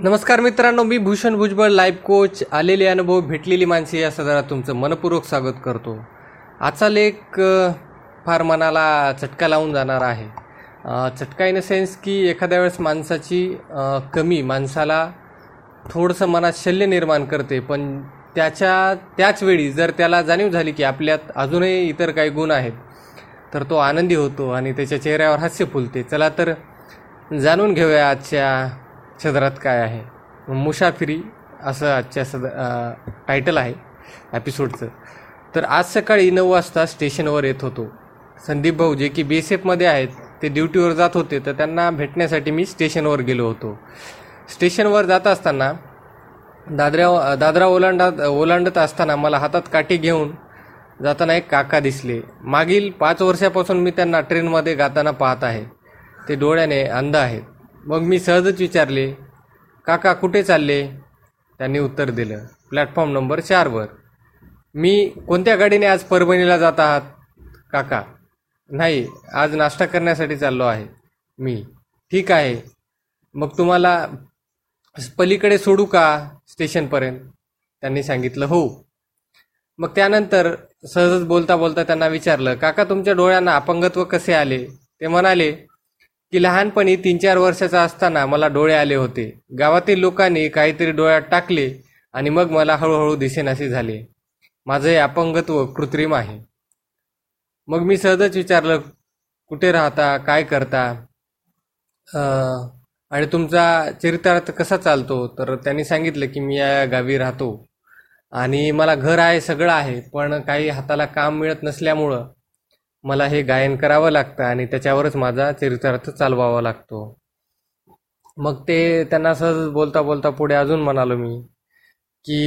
नमस्कार मित्रांनो मी भूषण भुजबळ लाईफ कोच आलेले अनुभव भेटलेली माणसे या सदरात तुमचं मनपूर्वक स्वागत करतो. आजचा लेख फार मनाला चटका लावून जाणार आहे. चटका इन अ सेन्स की एखाद्या वेळेस माणसाची कमी माणसाला थोडंसं मनात शल्य निर्माण करते पण त्याच्या त्याच वेळी जर त्याला जाणीव झाली की आपल्यात अजूनही इतर काही गुण आहेत तर तो आनंदी होतो आणि त्याच्या चेहऱ्यावर हास्य फुलते. चला तर जाणून घेऊया आजच्या सदरात काय आहे? मुसाफिरी असं आजच्या सद टायटल आहे एपिसोडचं तर आज सकाळी नऊ वाजता स्टेशनवर येत होतो. संदीप भाऊ जे की बी एस एफमध्ये आहेत ते ड्युटीवर जात होते तर त्यांना भेटण्यासाठी मी स्टेशनवर गेलो होतो. स्टेशनवर जात असताना दादऱ्या दादरा ओलांडात ओलांडत असताना मला हातात काठी घेऊन जाताना एक काका दिसले. मागील पाच वर्षापासून मी त्यांना ट्रेनमध्ये गाताना पाहत आहे. ते डोळ्याने अंध आहेत. मग मी सहजच विचारले काका कुठे चालले? त्यांनी उत्तर दिलं प्लॅटफॉर्म नंबर चारवर मी कोणत्या गाडीने आज परभणीला जात आहात? काका नाही आज नाश्ता करण्यासाठी चाललो आहे. मी. ठीक आहे. मग तुम्हाला पलीकडे सोडू का स्टेशनपर्यंत? त्यांनी सांगितलं हो. मग त्यानंतर सहजच बोलता बोलता त्यांना विचारलं काका तुमच्या डोळ्यांना अपंगत्व कसे आले? ते म्हणाले की लहानपणी तीन चार वर्षाचा असताना मला डोळे आले होते. गावातील लोकांनी काहीतरी डोळ्यात टाकले आणि मग मला हळूहळू दिसेनासे झाले. माझं हे अपंगत्व कृत्रिम आहे. मग मी सहजच विचारलं कुठे राहता? काय करता? आणि तुमचा चरितार्थ कसा चालतो? तर त्यांनी सांगितलं की मी या गावी राहतो. आणि मला घर आहे सगळं आहे पण काही हाताला काम मिळत नसल्यामुळं मला हे गायन करावं लागतं आणि त्याच्यावरच माझा चरितार्थ चालवावा लागतो. मग ते त्यांना सहज बोलता बोलता पुढे अजून म्हणालो मी की